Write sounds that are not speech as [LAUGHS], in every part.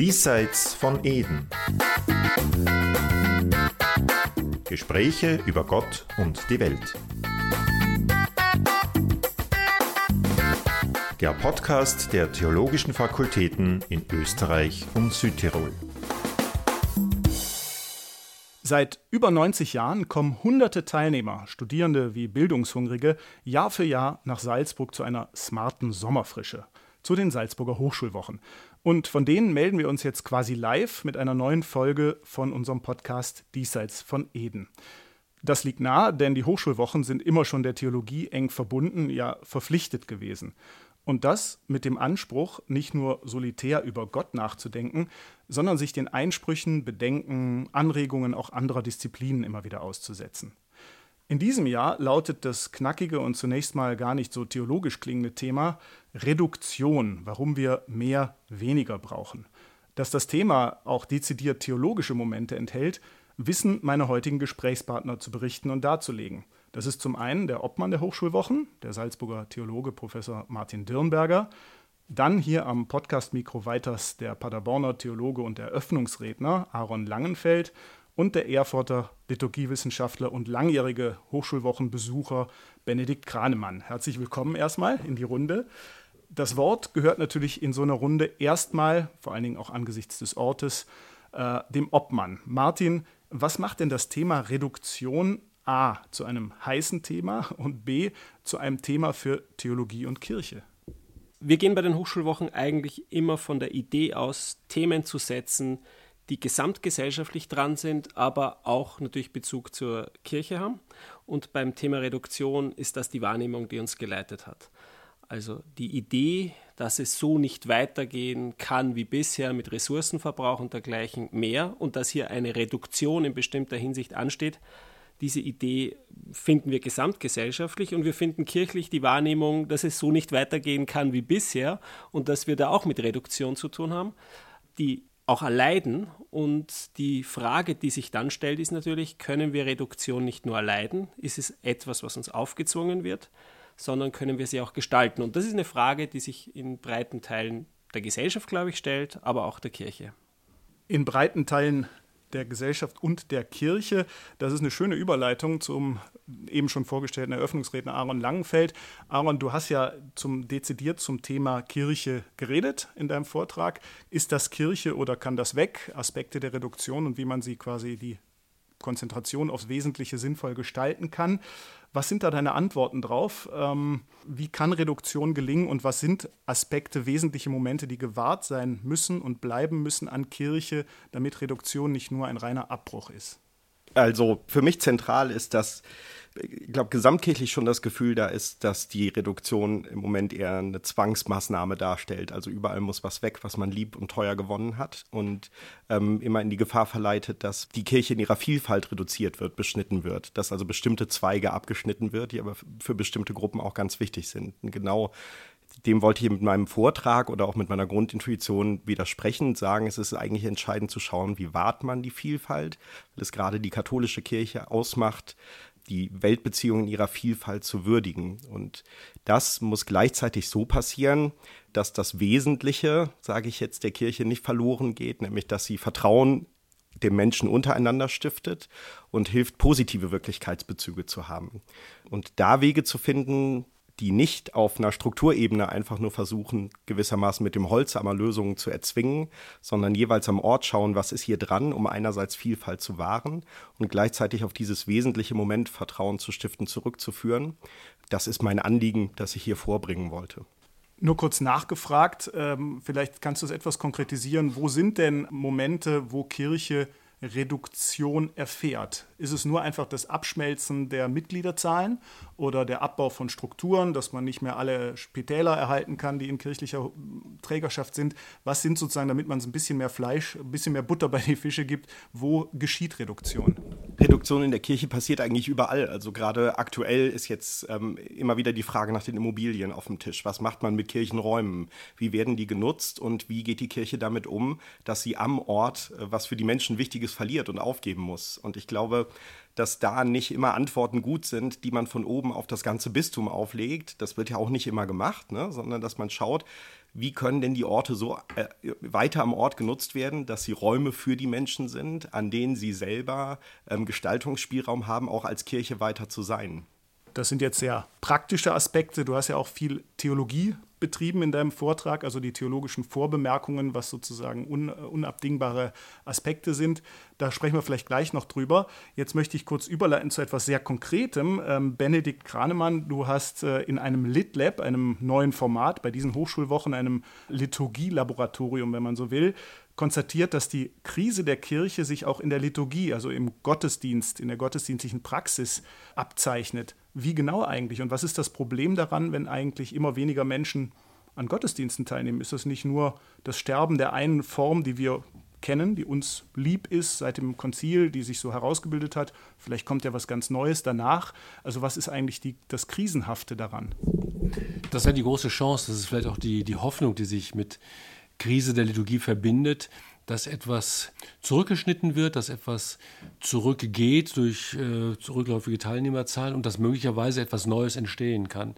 Diesseits von Eden. Gespräche über Gott und die Welt. Der Podcast der Theologischen Fakultäten in Österreich und Südtirol. Seit über 90 Jahren kommen hunderte Teilnehmer, Studierende wie Bildungshungrige, Jahr für Jahr nach Salzburg zu einer smarten Sommerfrische, zu den Salzburger Hochschulwochen. Und von denen melden wir uns jetzt quasi live mit einer neuen Folge von unserem Podcast Diesseits von Eden. Das liegt nahe, denn die Hochschulwochen sind immer schon der Theologie eng verbunden, ja verpflichtet gewesen. Und das mit dem Anspruch, nicht nur solitär über Gott nachzudenken, sondern sich den Einsprüchen, Bedenken, Anregungen auch anderer Disziplinen immer wieder auszusetzen. In diesem Jahr lautet das knackige und zunächst mal gar nicht so theologisch klingende Thema Reduktion, warum wir mehr weniger brauchen. Dass das Thema auch dezidiert theologische Momente enthält, wissen meine heutigen Gesprächspartner zu berichten und darzulegen. Das ist zum einen der Obmann der Hochschulwochen, der Salzburger Theologe Professor Martin Dirnberger, dann hier am Podcast-Mikro weiters der Paderborner Theologe und Eröffnungsredner Aaron Langenfeld und der Erfurter Liturgiewissenschaftler und langjährige Hochschulwochenbesucher Benedikt Kranemann. Herzlich willkommen erstmal in die Runde. Das Wort gehört natürlich in so einer Runde erstmal, vor allen Dingen auch angesichts des Ortes, äh, dem Obmann. Martin, was macht denn das Thema Reduktion A zu einem heißen Thema und B zu einem Thema für Theologie und Kirche? Wir gehen bei den Hochschulwochen eigentlich immer von der Idee aus, Themen zu setzen, die gesamtgesellschaftlich dran sind, aber auch natürlich Bezug zur Kirche haben. Und beim Thema Reduktion ist das die Wahrnehmung, die uns geleitet hat. Also die Idee, dass es so nicht weitergehen kann wie bisher mit Ressourcenverbrauch und dergleichen mehr und dass hier eine Reduktion in bestimmter Hinsicht ansteht, diese Idee finden wir gesamtgesellschaftlich und wir finden kirchlich die Wahrnehmung, dass es so nicht weitergehen kann wie bisher und dass wir da auch mit Reduktion zu tun haben. Die auch erleiden. Und die Frage, die sich dann stellt, ist natürlich, können wir Reduktion nicht nur erleiden? Ist es etwas, was uns aufgezwungen wird, sondern können wir sie auch gestalten? Und das ist eine Frage, die sich in breiten Teilen der Gesellschaft, glaube ich, stellt, aber auch der Kirche. In breiten Teilen der Gesellschaft und der Kirche. Das ist eine schöne Überleitung zum eben schon vorgestellten Eröffnungsredner Aaron Langenfeld. Aaron, du hast ja zum, dezidiert zum Thema Kirche geredet in deinem Vortrag. Ist das Kirche oder kann das weg? Aspekte der Reduktion und wie man sie quasi die Konzentration aufs Wesentliche sinnvoll gestalten kann. Was sind da deine Antworten drauf? Ähm, wie kann Reduktion gelingen und was sind Aspekte, wesentliche Momente, die gewahrt sein müssen und bleiben müssen an Kirche, damit Reduktion nicht nur ein reiner Abbruch ist? Also für mich zentral ist, dass ich glaube, gesamtkirchlich schon das Gefühl da ist, dass die Reduktion im Moment eher eine Zwangsmaßnahme darstellt. Also überall muss was weg, was man lieb und teuer gewonnen hat und ähm, immer in die Gefahr verleitet, dass die Kirche in ihrer Vielfalt reduziert wird, beschnitten wird, dass also bestimmte Zweige abgeschnitten wird, die aber für bestimmte Gruppen auch ganz wichtig sind. Und genau dem wollte ich mit meinem Vortrag oder auch mit meiner Grundintuition widersprechen, sagen, es ist eigentlich entscheidend zu schauen, wie wahrt man die Vielfalt, weil es gerade die katholische Kirche ausmacht, die Weltbeziehungen in ihrer Vielfalt zu würdigen. Und das muss gleichzeitig so passieren, dass das Wesentliche, sage ich jetzt, der Kirche nicht verloren geht, nämlich dass sie Vertrauen dem Menschen untereinander stiftet und hilft, positive Wirklichkeitsbezüge zu haben. Und da Wege zu finden, die nicht auf einer Strukturebene einfach nur versuchen, gewissermaßen mit dem Holzhammer Lösungen zu erzwingen, sondern jeweils am Ort schauen, was ist hier dran, um einerseits Vielfalt zu wahren und gleichzeitig auf dieses wesentliche Moment Vertrauen zu stiften, zurückzuführen. Das ist mein Anliegen, das ich hier vorbringen wollte. Nur kurz nachgefragt, ähm, vielleicht kannst du es etwas konkretisieren. Wo sind denn Momente, wo Kirche Reduktion erfährt? Ist es nur einfach das Abschmelzen der Mitgliederzahlen oder der Abbau von Strukturen, dass man nicht mehr alle Spitäler erhalten kann, die in kirchlicher Trägerschaft sind? Was sind sozusagen, damit man es ein bisschen mehr Fleisch, ein bisschen mehr Butter bei die Fische gibt, wo geschieht Reduktion? Reduktion in der Kirche passiert eigentlich überall. Also gerade aktuell ist jetzt ähm, immer wieder die Frage nach den Immobilien auf dem Tisch. Was macht man mit Kirchenräumen? Wie werden die genutzt und wie geht die Kirche damit um, dass sie am Ort, äh, was für die Menschen wichtig ist, verliert und aufgeben muss? Und ich glaube, dass da nicht immer Antworten gut sind, die man von oben auf das ganze Bistum auflegt. Das wird ja auch nicht immer gemacht, ne? sondern dass man schaut, wie können denn die Orte so äh, weiter am Ort genutzt werden, dass sie Räume für die Menschen sind, an denen sie selber ähm, Gestaltungsspielraum haben, auch als Kirche weiter zu sein. Das sind jetzt sehr praktische Aspekte. Du hast ja auch viel Theologie betrieben in deinem Vortrag, also die theologischen Vorbemerkungen, was sozusagen un, unabdingbare Aspekte sind. Da sprechen wir vielleicht gleich noch drüber. Jetzt möchte ich kurz überleiten zu etwas sehr Konkretem. Ähm, Benedikt Kranemann, du hast äh, in einem LitLab, einem neuen Format, bei diesen Hochschulwochen, einem Liturgielaboratorium, wenn man so will, konstatiert, dass die Krise der Kirche sich auch in der Liturgie, also im Gottesdienst, in der gottesdienstlichen Praxis abzeichnet. Wie genau eigentlich? Und was ist das Problem daran, wenn eigentlich immer weniger Menschen an Gottesdiensten teilnehmen? Ist das nicht nur das Sterben der einen Form, die wir kennen, die uns lieb ist seit dem Konzil, die sich so herausgebildet hat? Vielleicht kommt ja was ganz Neues danach. Also was ist eigentlich die, das Krisenhafte daran? Das ist ja die große Chance, das ist vielleicht auch die, die Hoffnung, die sich mit Krise der Liturgie verbindet, dass etwas zurückgeschnitten wird, dass etwas zurückgeht durch äh, zurückläufige Teilnehmerzahlen und dass möglicherweise etwas Neues entstehen kann.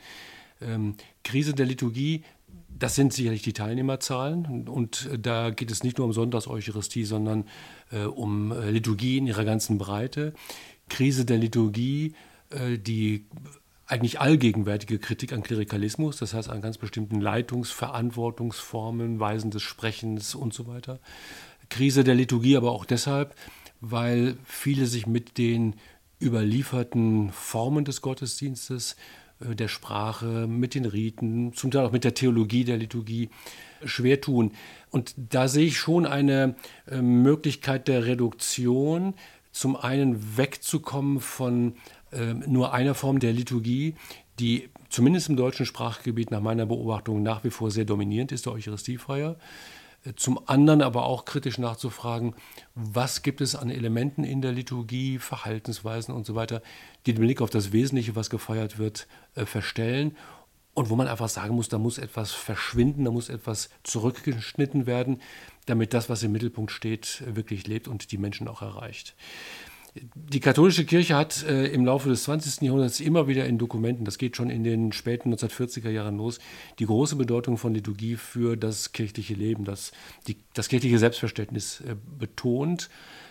Ähm, Krise der Liturgie, das sind sicherlich die Teilnehmerzahlen und, und äh, da geht es nicht nur um Sonntagseucharistie, sondern äh, um äh, Liturgie in ihrer ganzen Breite. Krise der Liturgie, äh, die eigentlich allgegenwärtige Kritik an Klerikalismus, das heißt an ganz bestimmten Leitungsverantwortungsformen, Weisen des Sprechens und so weiter. Krise der Liturgie aber auch deshalb, weil viele sich mit den überlieferten Formen des Gottesdienstes, äh, der Sprache, mit den Riten, zum Teil auch mit der Theologie der Liturgie schwer tun. Und da sehe ich schon eine äh, Möglichkeit der Reduktion, zum einen wegzukommen von nur einer Form der Liturgie, die zumindest im deutschen Sprachgebiet nach meiner Beobachtung nach wie vor sehr dominierend ist, der Eucharistiefeier. Äh, zum anderen aber auch kritisch nachzufragen, was gibt es an Elementen in der Liturgie, Verhaltensweisen und so weiter, die den Blick auf das Wesentliche, was gefeiert wird, äh, verstellen. Und wo man einfach sagen muss, da muss etwas verschwinden, da muss etwas zurückgeschnitten werden, damit das, was im Mittelpunkt steht, wirklich lebt und die Menschen auch erreicht. Die katholische Kirche hat äh, im Laufe des 20. Jahrhunderts immer wieder in Dokumenten, das geht schon in den späten 1940er Jahren los, die große Bedeutung von Liturgie für das kirchliche Leben, das, die, das kirchliche Selbstverständnis äh, betont.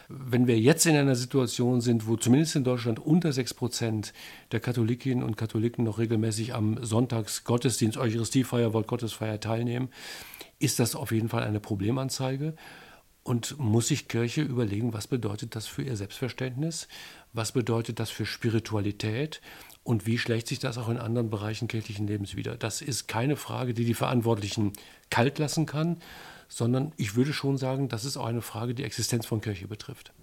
Wenn wir jetzt in einer Situation sind, wo zumindest in Deutschland unter 6 Prozent der Katholikinnen und Katholiken noch regelmäßig am Sonntagsgottesdienst, Eucharistiefeier, Wortgottesfeier teilnehmen, ist das auf jeden Fall eine Problemanzeige. Und muss sich Kirche überlegen, was bedeutet das für ihr Selbstverständnis? Was bedeutet das für Spiritualität? Und wie schlägt sich das auch in anderen Bereichen kirchlichen Lebens wieder? Das ist keine Frage, die die Verantwortlichen kalt lassen kann, sondern ich würde schon sagen, das ist auch eine Frage, die Existenz von Kirche betrifft.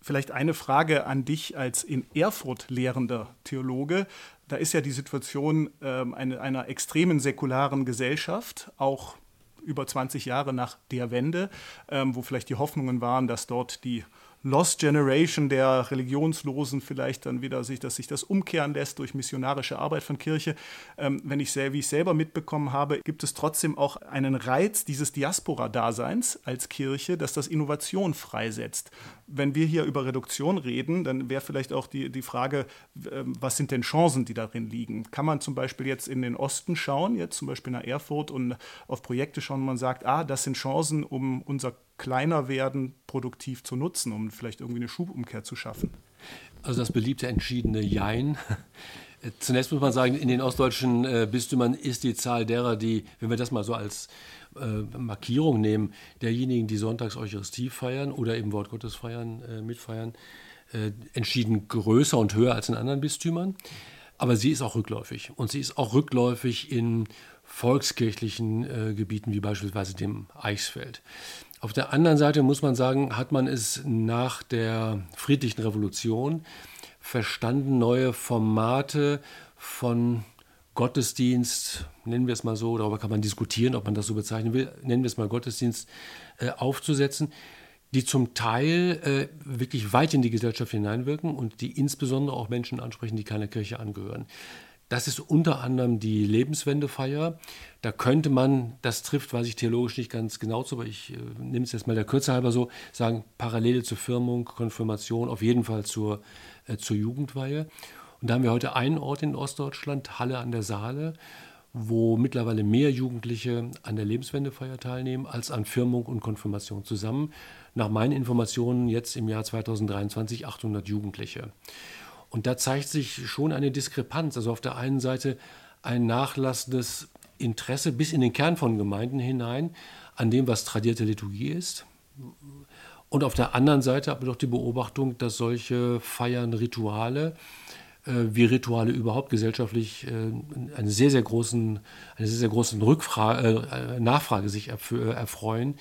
Vielleicht eine Frage an dich als in Erfurt lehrender Theologe. Da ist ja die Situation äh, eine, einer extremen säkularen Gesellschaft, auch über 20 Jahre nach der Wende, ähm, wo vielleicht die Hoffnungen waren, dass dort die Lost Generation der Religionslosen vielleicht dann wieder sich, dass sich das umkehren lässt durch missionarische Arbeit von Kirche. Ähm, wenn ich, wie ich selber mitbekommen habe, gibt es trotzdem auch einen Reiz dieses Diaspora-Daseins als Kirche, dass das Innovation freisetzt. Wenn wir hier über Reduktion reden, dann wäre vielleicht auch die, die Frage, äh, was sind denn Chancen, die darin liegen? Kann man zum Beispiel jetzt in den Osten schauen, jetzt zum Beispiel nach Erfurt und auf Projekte schauen, wo man sagt, ah, das sind Chancen, um unser kleiner werden produktiv zu nutzen, um vielleicht irgendwie eine Schubumkehr zu schaffen? Also das beliebte entschiedene Jein. [LAUGHS] Zunächst muss man sagen, in den ostdeutschen äh, Bistümern ist die Zahl derer, die, wenn wir das mal so als äh, Markierung nehmen, derjenigen, die sonntags Eucharistie feiern oder eben Wort Gottes feiern, äh, mitfeiern, entschieden größer und höher als in anderen Bistümern. Aber sie ist auch rückläufig. Und sie ist auch rückläufig in volkskirchlichen Gebieten wie beispielsweise dem Eichsfeld. Auf der anderen Seite muss man sagen, hat man es nach der friedlichen Revolution verstanden, neue Formate von Gottesdienst, nennen wir es mal so, darüber kann man diskutieren, ob man das so bezeichnen will, nennen wir es mal Gottesdienst, äh, aufzusetzen, die zum Teil äh, wirklich weit in die Gesellschaft hineinwirken und die insbesondere auch Menschen ansprechen, die keiner Kirche angehören. Das ist unter anderem die Lebenswendefeier. Da könnte man, das trifft, weiß ich theologisch nicht ganz genau zu, aber ich äh, nehme es jetzt mal der Kürze halber so, sagen, Parallele zur Firmung, Konfirmation, auf jeden Fall zur, äh, zur Jugendweihe. Und da haben wir heute einen Ort in Ostdeutschland, Halle an der Saale, wo mittlerweile mehr Jugendliche an der Lebenswendefeier teilnehmen als an Firmung und Konfirmation zusammen. Nach meinen Informationen jetzt im Jahr 2023 800 Jugendliche. Und da zeigt sich schon eine Diskrepanz. Also auf der einen Seite ein nachlassendes Interesse bis in den Kern von Gemeinden hinein an dem, was tradierte Liturgie ist. Und auf der anderen Seite aber doch die Beobachtung, dass solche Feiern, Rituale äh, wie Rituale überhaupt gesellschaftlich äh, eine sehr, sehr großen, eine sehr, sehr großen Rückfrage, äh, Nachfrage sich erfreuen.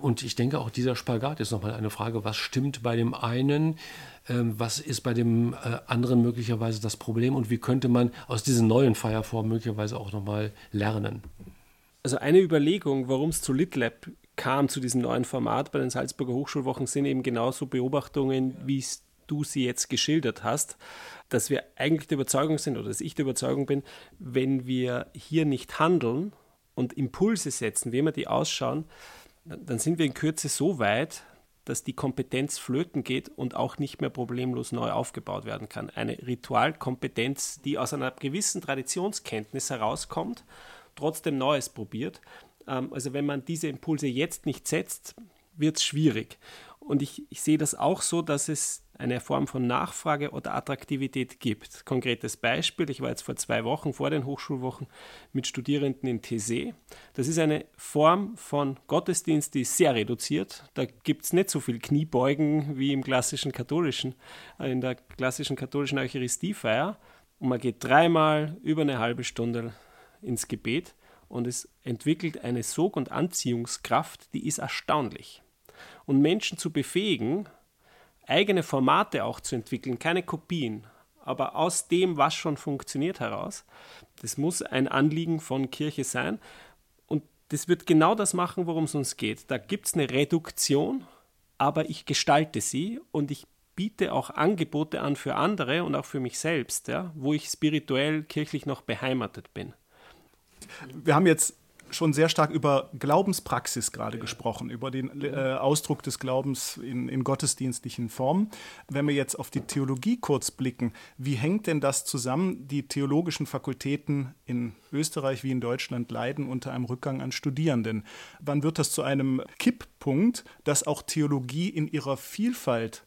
Und ich denke, auch dieser Spagat ist nochmal eine Frage, was stimmt bei dem einen, ähm, was ist bei dem anderen möglicherweise das Problem und wie könnte man aus diesen neuen Feierformen möglicherweise auch nochmal lernen. Also eine Überlegung, warum es zu LitLab kam, zu diesem neuen Format bei den Salzburger Hochschulwochen, sind eben genauso Beobachtungen, wie du sie jetzt geschildert hast dass wir eigentlich der Überzeugung sind oder dass ich der Überzeugung bin, wenn wir hier nicht handeln und Impulse setzen, wie immer die ausschauen, dann sind wir in Kürze so weit, dass die Kompetenz flöten geht und auch nicht mehr problemlos neu aufgebaut werden kann. Eine Ritualkompetenz, die aus einer gewissen Traditionskenntnis herauskommt, trotzdem Neues probiert. Ähm, also wenn man diese Impulse jetzt nicht setzt, wird es schwierig. Und ich, ich sehe das auch so, dass es eine Form von Nachfrage oder Attraktivität gibt. Konkretes Beispiel, ich war jetzt vor zwei Wochen vor den Hochschulwochen mit Studierenden in Thésée. Das ist eine Form von Gottesdienst, die ist sehr reduziert. Da gibt es nicht so viel Kniebeugen wie im klassischen katholischen, äh, in der klassischen katholischen Eucharistiefeier. Und man geht dreimal über eine halbe Stunde ins Gebet und es entwickelt eine Sog- und Anziehungskraft, die ist erstaunlich. Und Menschen zu befähigen, eigene Formate auch zu entwickeln, keine Kopien, aber aus dem, was schon funktioniert heraus. Das muss ein Anliegen von Kirche sein. Und das wird genau das machen, worum es uns geht. Da gibt es eine Reduktion, aber ich gestalte sie und ich biete auch Angebote an für andere und auch für mich selbst, ja, wo ich spirituell, kirchlich noch beheimatet bin. Wir haben jetzt schon sehr stark über Glaubenspraxis gerade ja. gesprochen, über den äh, Ausdruck des Glaubens in, in, gottesdienstlichen Formen. Wenn wir jetzt auf die Theologie kurz blicken, wie hängt denn das zusammen? Die theologischen Fakultäten in Österreich wie in Deutschland leiden unter einem Rückgang an Studierenden. Wann wird das zu einem Kipppunkt, dass auch Theologie in ihrer Vielfalt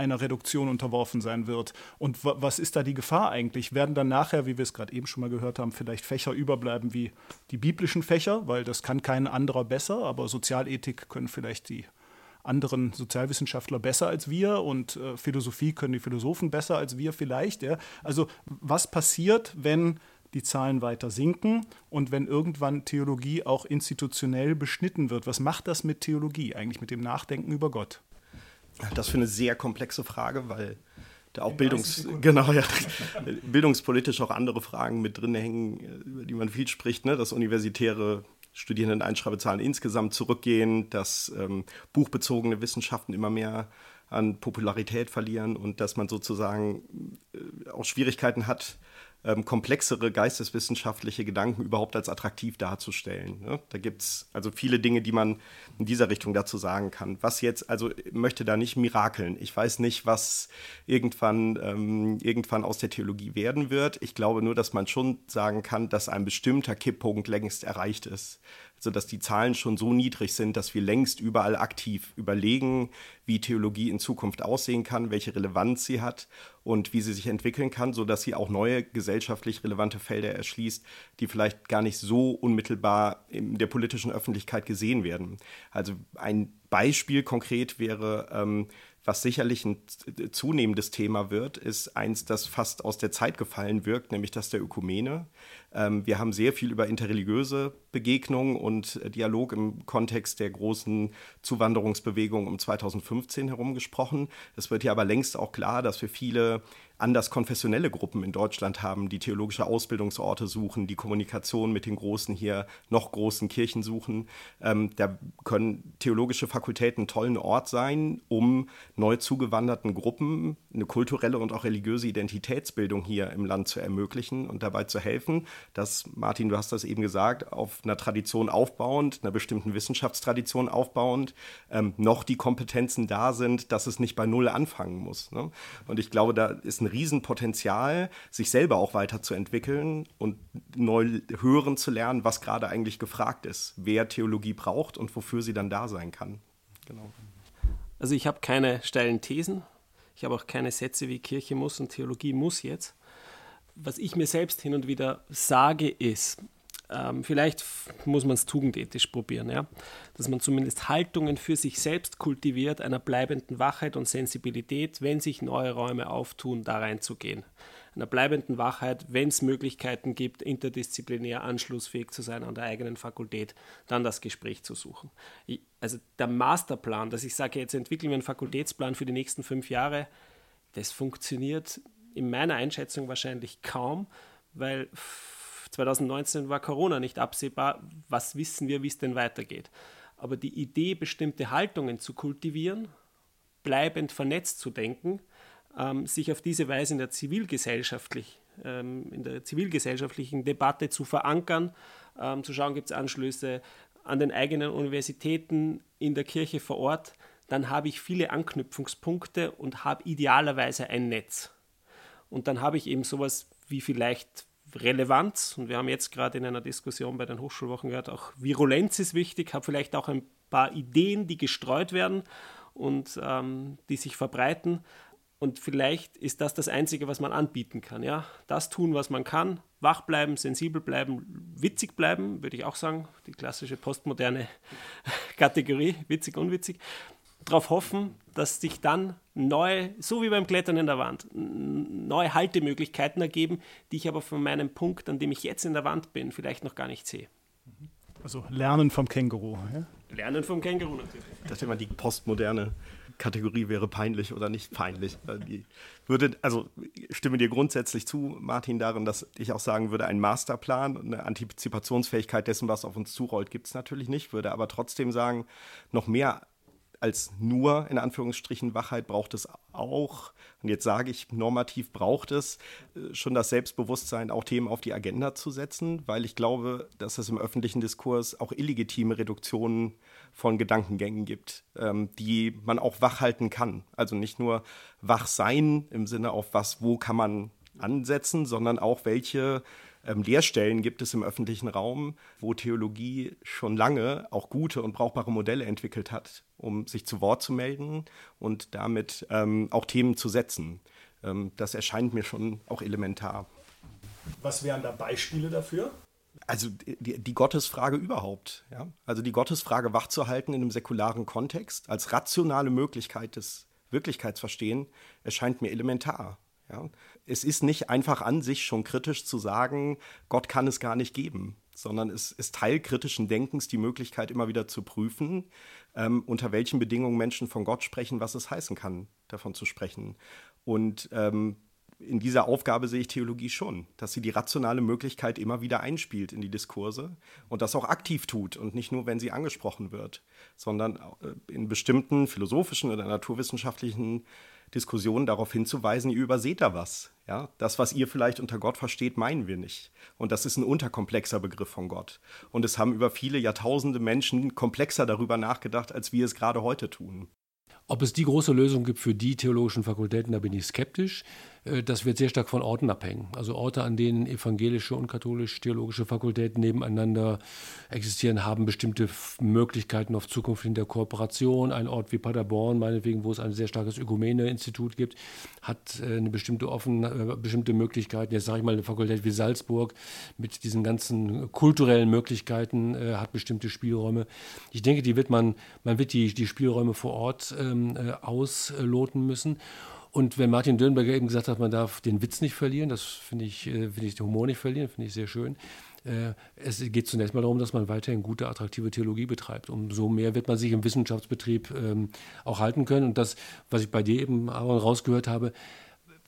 einer Reduktion unterworfen sein wird. Und was ist da die Gefahr eigentlich? Werden dann nachher, wie wir es gerade eben schon mal gehört haben, vielleicht Fächer überbleiben wie die biblischen Fächer, weil das kann kein anderer besser, aber Sozialethik können vielleicht die anderen Sozialwissenschaftler besser als wir und äh, Philosophie können die Philosophen besser als wir vielleicht. Ja? Also was passiert, wenn die Zahlen weiter sinken und wenn irgendwann Theologie auch institutionell beschnitten wird? Was macht das mit Theologie eigentlich, mit dem Nachdenken über Gott? Das für eine sehr komplexe Frage, weil da auch Bildungs genau, ja, [LAUGHS] bildungspolitisch auch andere Fragen mit drin hängen, über die man viel spricht, ne? dass universitäre Studierenden-Einschreibezahlen insgesamt zurückgehen, dass ähm, buchbezogene Wissenschaften immer mehr an Popularität verlieren und dass man sozusagen äh, auch Schwierigkeiten hat, ähm, komplexere geisteswissenschaftliche Gedanken überhaupt als attraktiv darzustellen. Ne? Da gibt es also viele Dinge, die man in dieser Richtung dazu sagen kann. Was jetzt, also möchte da nicht mirakeln. Ich weiß nicht, was irgendwann, ähm, irgendwann aus der Theologie werden wird. Ich glaube nur, dass man schon sagen kann, dass ein bestimmter Kipppunkt längst erreicht ist sodass die Zahlen schon so niedrig sind, dass wir längst überall aktiv überlegen, wie Theologie in Zukunft aussehen kann, welche Relevanz sie hat und wie sie sich entwickeln kann, sodass sie auch neue gesellschaftlich relevante Felder erschließt, die vielleicht gar nicht so unmittelbar in der politischen Öffentlichkeit gesehen werden. Also ein Beispiel konkret wäre, ähm, was sicherlich ein zunehmendes Thema wird, ist eins, das fast aus der Zeit gefallen wirkt, nämlich das der Ökumene. Ähm, wir haben sehr viel über interreligiöse Begegnungen und äh, Dialog im Kontext der großen Zuwanderungsbewegung um 2015 herum gesprochen. Es wird ja aber längst auch klar, dass für viele anders konfessionelle Gruppen in Deutschland haben, die theologische Ausbildungsorte suchen, die Kommunikation mit den großen hier noch großen Kirchen suchen. Ähm, da können theologische Fakultäten einen tollen Ort sein, um neu zugewanderten Gruppen eine kulturelle und auch religiöse Identitätsbildung hier im Land zu ermöglichen und dabei zu helfen, dass, Martin, du hast das eben gesagt, auf einer Tradition aufbauend, einer bestimmten Wissenschaftstradition aufbauend, ähm, noch die Kompetenzen da sind, dass es nicht bei Null anfangen muss. Ne? Und ich glaube, da ist ein Riesenpotenzial, sich selber auch weiterzuentwickeln und neu hören zu lernen, was gerade eigentlich gefragt ist, wer Theologie braucht und wofür sie dann da sein kann. Genau. Also ich habe keine steilen Thesen, ich habe auch keine Sätze wie Kirche muss und Theologie muss jetzt. Was ich mir selbst hin und wieder sage, ist, ähm, vielleicht muss man es tugendethisch probieren, ja? dass man zumindest Haltungen für sich selbst kultiviert, einer bleibenden Wachheit und Sensibilität, wenn sich neue Räume auftun, da reinzugehen. Einer bleibenden Wachheit, wenn es Möglichkeiten gibt, interdisziplinär anschlussfähig zu sein an der eigenen Fakultät, dann das Gespräch zu suchen. Ich, also der Masterplan, dass ich sage, jetzt entwickeln wir einen Fakultätsplan für die nächsten fünf Jahre, das funktioniert in meiner Einschätzung wahrscheinlich kaum, weil 2019 war Corona nicht absehbar. Was wissen wir, wie es denn weitergeht? Aber die Idee, bestimmte Haltungen zu kultivieren, bleibend vernetzt zu denken, ähm, sich auf diese Weise in der, zivilgesellschaftlich, ähm, in der zivilgesellschaftlichen Debatte zu verankern, ähm, zu schauen, gibt es Anschlüsse an den eigenen Universitäten, in der Kirche vor Ort, dann habe ich viele Anknüpfungspunkte und habe idealerweise ein Netz. Und dann habe ich eben sowas wie vielleicht Relevanz, und wir haben jetzt gerade in einer Diskussion bei den Hochschulwochen gehört, auch Virulenz ist wichtig, habe vielleicht auch ein paar Ideen, die gestreut werden und ähm, die sich verbreiten. Und vielleicht ist das das Einzige, was man anbieten kann. Ja? Das tun, was man kann, wach bleiben, sensibel bleiben, witzig bleiben, würde ich auch sagen. Die klassische postmoderne [LAUGHS] Kategorie, witzig, unwitzig darauf hoffen, dass sich dann neue, so wie beim Klettern in der Wand, neue Haltemöglichkeiten ergeben, die ich aber von meinem Punkt, an dem ich jetzt in der Wand bin, vielleicht noch gar nicht sehe. Also Lernen vom Känguru. Ja? Lernen vom Känguru natürlich. Ich dachte immer, die postmoderne Kategorie wäre peinlich oder nicht peinlich. Die würde, also stimme dir grundsätzlich zu, Martin, darin, dass ich auch sagen würde, ein Masterplan, eine Antizipationsfähigkeit dessen, was auf uns zurollt, gibt es natürlich nicht, würde aber trotzdem sagen, noch mehr als nur in Anführungsstrichen Wachheit braucht es auch, und jetzt sage ich, normativ braucht es äh, schon das Selbstbewusstsein, auch Themen auf die Agenda zu setzen, weil ich glaube, dass es im öffentlichen Diskurs auch illegitime Reduktionen von Gedankengängen gibt, ähm, die man auch wach halten kann. Also nicht nur wach sein im Sinne auf was, wo kann man ansetzen, sondern auch welche ähm, Lehrstellen gibt es im öffentlichen Raum, wo Theologie schon lange auch gute und brauchbare Modelle entwickelt hat, um sich zu Wort zu melden und damit ähm, auch Themen zu setzen. Ähm, das erscheint mir schon auch elementar. Was wären da Beispiele dafür? Also die, die, Gottesfrage überhaupt. Ja? Also die Gottesfrage wachzuhalten in einem säkularen Kontext als rationale Möglichkeit des Wirklichkeitsverstehen erscheint mir elementar. Ja? Es ist nicht einfach an sich schon kritisch zu sagen, Gott kann es gar nicht geben, sondern es ist Teil kritischen Denkens, die Möglichkeit immer wieder zu prüfen, ähm, unter welchen Bedingungen Menschen von Gott sprechen, was es heißen kann, davon zu sprechen. Und ähm, in dieser Aufgabe sehe ich Theologie schon, dass sie die rationale Möglichkeit immer wieder einspielt in die Diskurse und das auch aktiv tut und nicht nur, wenn sie angesprochen wird, sondern äh, in bestimmten philosophischen oder naturwissenschaftlichen Diskussionen darauf hinzuweisen, ihr überseht da was. Ja? Das, was ihr vielleicht unter Gott versteht, meinen wir nicht. Und das ist ein unterkomplexer Begriff von Gott. Und es haben über viele Jahrtausende Menschen komplexer darüber nachgedacht, als wir es gerade heute tun. Ob es die große Lösung gibt für die theologischen Fakultäten, da bin ich skeptisch. Äh, das wird sehr stark von Orten abhängen. Also Orte, an denen evangelische und katholisch-theologische Fakultäten nebeneinander existieren, haben bestimmte Möglichkeiten auf Zukunft in der Kooperation. Ein Ort wie Paderborn, meinetwegen, wo es ein sehr starkes Ökumene-Institut gibt, hat äh, eine bestimmte offene, äh, bestimmte Möglichkeiten. Jetzt sage ich mal, eine Fakultät wie Salzburg mit diesen ganzen kulturellen Möglichkeiten hat bestimmte Spielräume. Ich denke, die wird man, man wird die, die Spielräume vor Ort ähm, ausloten müssen. Und wenn Martin Dürnberger eben gesagt hat, man darf den Witz nicht verlieren, das finde ich, äh, finde ich den Humor nicht verlieren, finde ich sehr schön. Äh, es geht zunächst mal darum, dass man weiterhin gute, attraktive Theologie betreibt. Umso mehr wird man sich im Wissenschaftsbetrieb ähm, auch halten können. Und das, was ich bei dir eben, Aaron, rausgehört habe,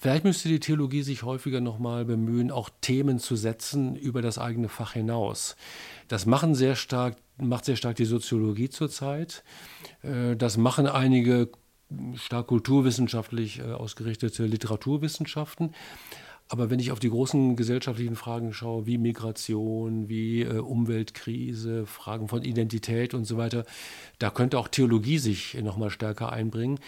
Vielleicht müsste die Theologie sich häufiger nochmal bemühen, auch Themen zu setzen über das eigene Fach hinaus. Das machen sehr stark, macht sehr stark die Soziologie zurzeit. Äh, das machen einige stark kulturwissenschaftlich äh, ausgerichtete Literaturwissenschaften. Aber wenn ich auf die großen gesellschaftlichen Fragen schaue, wie Migration, wie äh, Umweltkrise, Fragen von Identität und so weiter, da könnte auch Theologie sich nochmal stärker einbringen.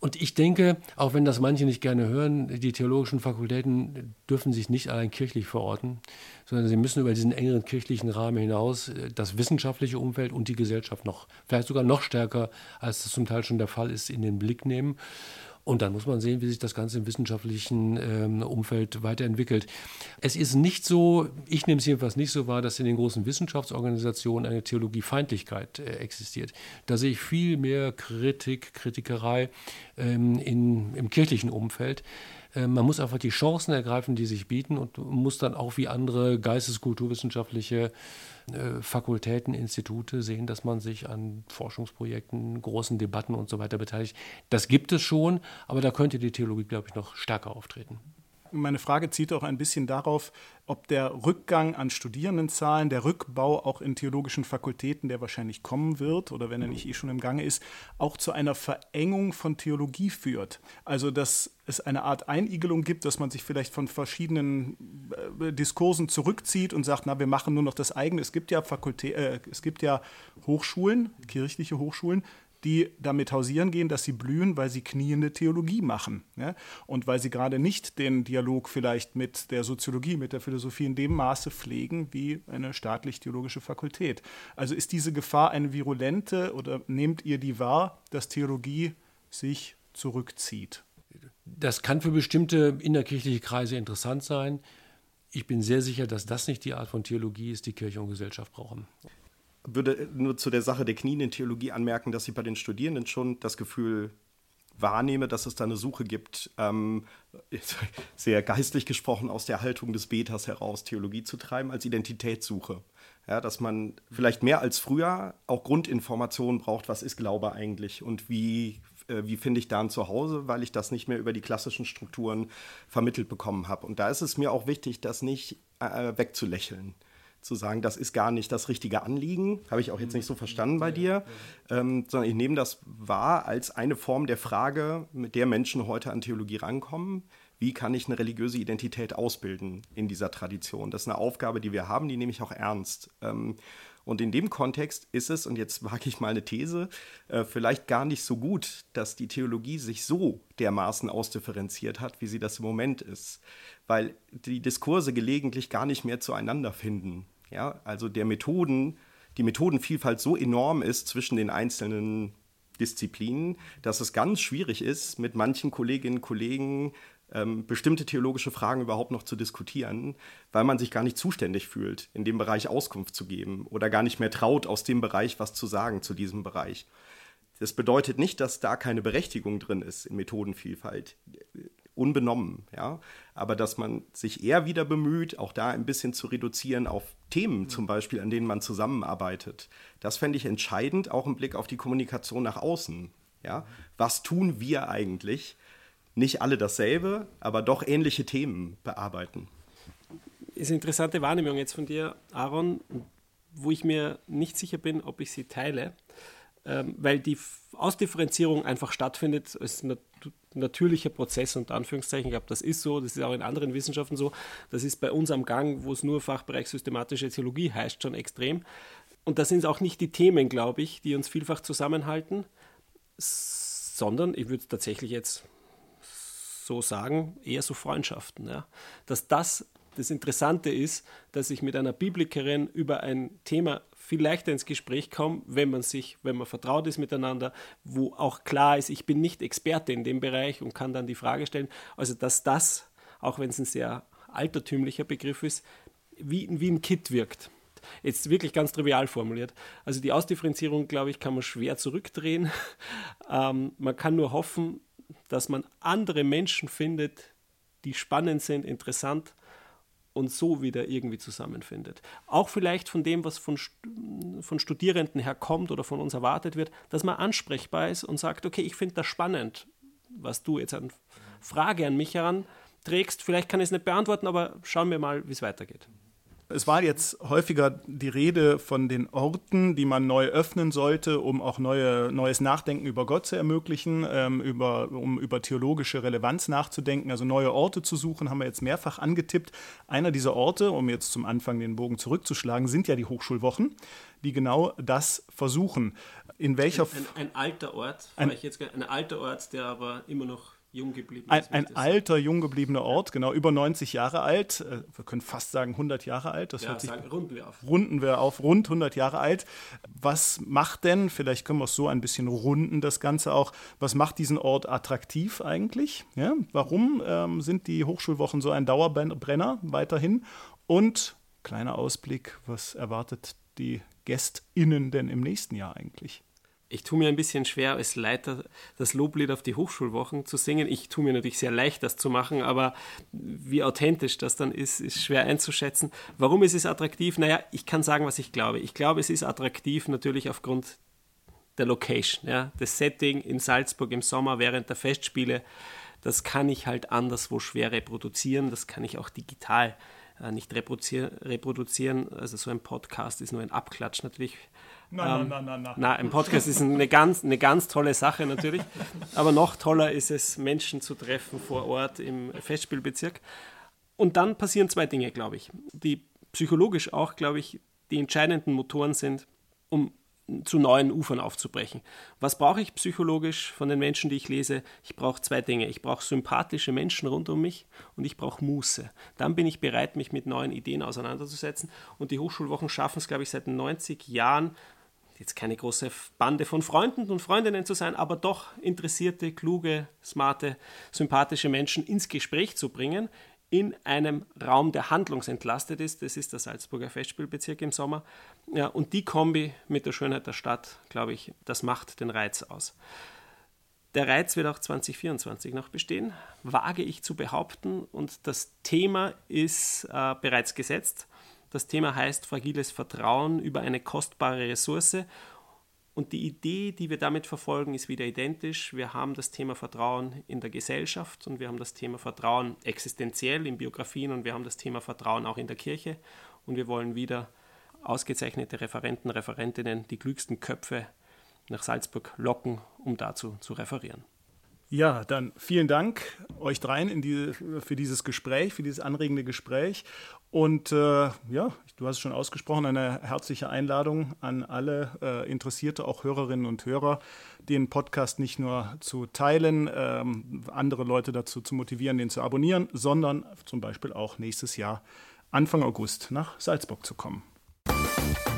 Und ich denke, auch wenn das manche nicht gerne hören, die theologischen Fakultäten dürfen sich nicht allein kirchlich verorten, sondern sie müssen über diesen engeren kirchlichen Rahmen hinaus äh, das wissenschaftliche Umfeld und die Gesellschaft noch, vielleicht sogar noch stärker, als das zum Teil schon der Fall ist, in den Blick nehmen. Und dann muss man sehen, wie sich das Ganze im wissenschaftlichen ähm, Umfeld weiterentwickelt. Es ist nicht so, ich nehme es jedenfalls nicht so wahr, dass in den großen Wissenschaftsorganisationen eine Theologiefeindlichkeit äh, existiert. Da sehe ich viel mehr Kritik, Kritikerei ähm, in, im kirchlichen Umfeld. Äh, man muss einfach die Chancen ergreifen, die sich bieten und muss dann auch wie andere geisteskulturwissenschaftliche Fakultäten, Institute sehen, dass man sich an Forschungsprojekten, großen Debatten und so weiter beteiligt. Das gibt es schon, aber da könnte die Theologie, glaube ich, noch stärker auftreten. Meine Frage zieht auch ein bisschen darauf, ob der Rückgang an Studierendenzahlen, der Rückbau auch in theologischen Fakultäten, der wahrscheinlich kommen wird oder wenn er nicht eh schon im Gange ist, auch zu einer Verengung von Theologie führt. Also dass es eine Art Einigelung gibt, dass man sich vielleicht von verschiedenen äh, Diskursen zurückzieht und sagt, na, wir machen nur noch das eigene. Es gibt ja Fakultä äh, es gibt ja Hochschulen, kirchliche Hochschulen, die damit hausieren gehen, dass sie blühen, weil sie kniende Theologie machen. Ja? Und weil sie gerade nicht den Dialog vielleicht mit der Soziologie, mit der Philosophie in dem Maße pflegen wie eine staatlich-theologische Fakultät. Also ist diese Gefahr eine virulente oder nehmt ihr die wahr, dass Theologie sich zurückzieht? Das kann für bestimmte innerkirchliche Kreise interessant sein. Ich bin sehr sicher, dass das nicht die Art von Theologie ist, die Kirche und Gesellschaft brauchen würde nur zu der Sache der knien Theologie anmerken, dass ich bei den Studierenden schon das Gefühl wahrnehme, dass es da eine Suche gibt, ähm, [LAUGHS] sehr geistlich gesprochen, aus der Haltung des Beters heraus Theologie zu treiben, als Identitätssuche. Ja, dass man vielleicht mehr als früher auch Grundinformationen braucht, was ist Glaube eigentlich und wie, äh, wie finde ich da ein Zuhause, weil ich das nicht mehr über die klassischen Strukturen vermittelt bekommen habe. Und da ist es mir auch wichtig, das nicht äh, wegzulächeln zu sagen, das ist gar nicht das richtige Anliegen, habe ich auch jetzt nicht so verstanden bei dir, ähm, sondern ich nehme das wahr als eine Form der Frage, mit der Menschen heute an Theologie rankommen. Wie kann ich eine religiöse Identität ausbilden in dieser Tradition? Das ist eine Aufgabe, die wir haben, die nehme ich auch ernst. Ähm, und in dem Kontext ist es, und jetzt wage ich mal eine These, äh, vielleicht gar nicht so gut, dass die Theologie sich so dermaßen ausdifferenziert hat, wie sie das im Moment ist. Weil die Diskurse gelegentlich gar nicht mehr zueinander finden. Ja, also der Methoden, die Methodenvielfalt so enorm ist zwischen den einzelnen Disziplinen, dass es ganz schwierig ist, mit manchen Kolleginnen und Kollegen ähm, bestimmte theologische Fragen überhaupt noch zu diskutieren, weil man sich gar nicht zuständig fühlt, in dem Bereich Auskunft zu geben oder gar nicht mehr traut, aus dem Bereich was zu sagen zu diesem Bereich. Das bedeutet nicht, dass da keine Berechtigung drin ist in Methodenvielfalt, unbenommen, ja, aber dass man sich eher wieder bemüht, auch da ein bisschen zu reduzieren auf Themen zum Beispiel, an denen man zusammenarbeitet. Das fände ich entscheidend, auch im Blick auf die Kommunikation nach außen. Ja, was tun wir eigentlich? Nicht alle dasselbe, aber doch ähnliche Themen bearbeiten. Ist eine interessante Wahrnehmung jetzt von dir, Aaron, wo ich mir nicht sicher bin, ob ich sie teile, ähm, weil die Ausdifferenzierung einfach stattfindet als nat natürlicher Prozess unter Anführungszeichen. Ich glaube, das ist so, das ist auch in anderen Wissenschaften so. Das ist bei uns am Gang, wo es nur Fachbereich systematische Theologie heißt, schon extrem. Und das sind auch nicht die Themen, glaube ich, die uns vielfach zusammenhalten, sondern ich würde tatsächlich jetzt so sagen, eher so Freundschaften. Ja. Dass das das Interessante ist, dass ich mit einer Biblikerin über ein Thema viel leichter ins Gespräch komme, wenn man sich, wenn man vertraut ist miteinander, wo auch klar ist, ich bin nicht Experte in dem Bereich und kann dann die Frage stellen. Also dass das, auch wenn es ein sehr altertümlicher Begriff ist, wie, wie ein Kit wirkt. Jetzt wirklich ganz trivial formuliert. Also die Ausdifferenzierung, glaube ich, kann man schwer zurückdrehen. [LAUGHS] Ähm, man kann nur hoffen, dass man andere Menschen findet, die spannend sind, interessant und so wieder irgendwie zusammenfindet. Auch vielleicht von dem, was von, von Studierenden herkommt oder von uns erwartet wird, dass man ansprechbar ist und sagt, okay, ich finde das spannend, was du jetzt an Frage an mich heranträgst. Vielleicht kann ich es nicht beantworten, aber schauen wir mal, wie es weitergeht. Es war jetzt häufiger die Rede von den Orten, die man neu öffnen sollte, um auch neue, neues Nachdenken über Gott zu ermöglichen, ähm, über, um über theologische Relevanz nachzudenken, also neue Orte zu suchen, haben wir jetzt mehrfach angetippt. Einer dieser Orte, um jetzt zum Anfang den Bogen zurückzuschlagen, sind ja die Hochschulwochen, die genau das versuchen. In welcher ein, ein, ein alter Ort, ein, jetzt, ein alter Ort, der aber immer noch jung geblieben. Ein, ein alter, jung gebliebener Ort, genau, über 90 Jahre alt. Äh, wir können fast sagen 100 Jahre alt. Das ja, hört sich, sagen, runden wir auf. Runden wir auf, rund 100 Jahre alt. Was macht denn, vielleicht können wir es so ein bisschen runden, das Ganze auch, was macht diesen Ort attraktiv eigentlich? Ja, warum ähm, sind die Hochschulwochen so ein Dauerbrenner weiterhin? Und kleiner Ausblick, was erwartet die GästInnen denn im nächsten Jahr eigentlich? Ich tue mir ein bisschen schwer, als Leiter das Loblied auf die Hochschulwochen zu singen. Ich tue mir natürlich sehr leicht, das zu machen, aber wie authentisch das dann ist, ist schwer einzuschätzen. Warum ist es attraktiv? Naja, ich kann sagen, was ich glaube. Ich glaube, es ist attraktiv natürlich aufgrund der Location, ja, das Setting in Salzburg im Sommer während der Festspiele. Das kann ich halt anderswo schwer reproduzieren, das kann ich auch digital äh, nicht reproduzieren. Also so ein Podcast ist nur ein Abklatsch natürlich Nein, ähm, nein, nein, nein. Na, ein Podcast ist eine ganz, eine ganz tolle Sache natürlich. Aber noch toller ist es, Menschen zu treffen vor Ort im Festspielbezirk. Und dann passieren zwei Dinge, glaube ich, die psychologisch auch, glaube ich, die entscheidenden Motoren sind, um zu neuen Ufern aufzubrechen. Was brauche ich psychologisch von den Menschen, die ich lese? Ich brauche zwei Dinge. Ich brauche sympathische Menschen rund um mich und ich brauche Muße. Dann bin ich bereit, mich mit neuen Ideen auseinanderzusetzen. Und die Hochschulwochen schaffen es, glaube ich, seit 90 Jahren, jetzt keine große Bande von Freunden und Freundinnen zu sein, aber doch interessierte, kluge, smarte, sympathische Menschen ins Gespräch zu bringen, in einem Raum, der handlungsentlastet ist. Das ist der Salzburger Festspielbezirk im Sommer. Ja, und die Kombi mit der Schönheit der Stadt, glaube ich, das macht den Reiz aus. Der Reiz wird auch 2024 noch bestehen, wage ich zu behaupten. Und das Thema ist äh, bereits gesetzt. Das Thema heißt fragiles Vertrauen über eine kostbare Ressource. Und die Idee, die wir damit verfolgen, ist wieder identisch. Wir haben das Thema Vertrauen in der Gesellschaft und wir haben das Thema Vertrauen existenziell in Biografien und wir haben das Thema Vertrauen auch in der Kirche. Und wir wollen wieder ausgezeichnete Referenten, Referentinnen, die klügsten Köpfe nach Salzburg locken, um dazu zu referieren. Ja, dann vielen Dank euch dreien die, für dieses Gespräch, für dieses anregende Gespräch. Und äh, ja, du hast es schon ausgesprochen, eine herzliche Einladung an alle äh, Interessierte, auch Hörerinnen und Hörer, den Podcast nicht nur zu teilen, ähm, andere Leute dazu zu motivieren, den zu abonnieren, sondern zum Beispiel auch nächstes Jahr, Anfang August, nach Salzburg zu kommen.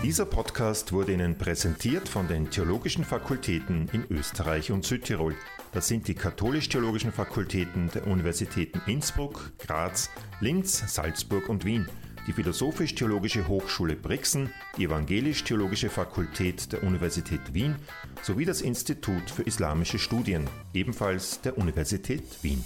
Dieser Podcast wurde Ihnen präsentiert von den Theologischen Fakultäten in Österreich und Südtirol. Das sind die katholisch-theologischen Fakultäten der Universitäten Innsbruck, Graz, Linz, Salzburg und Wien, die Philosophisch-Theologische Hochschule Brixen, die Evangelisch-Theologische Fakultät der Universität Wien sowie das Institut für Islamische Studien, ebenfalls der Universität Wien.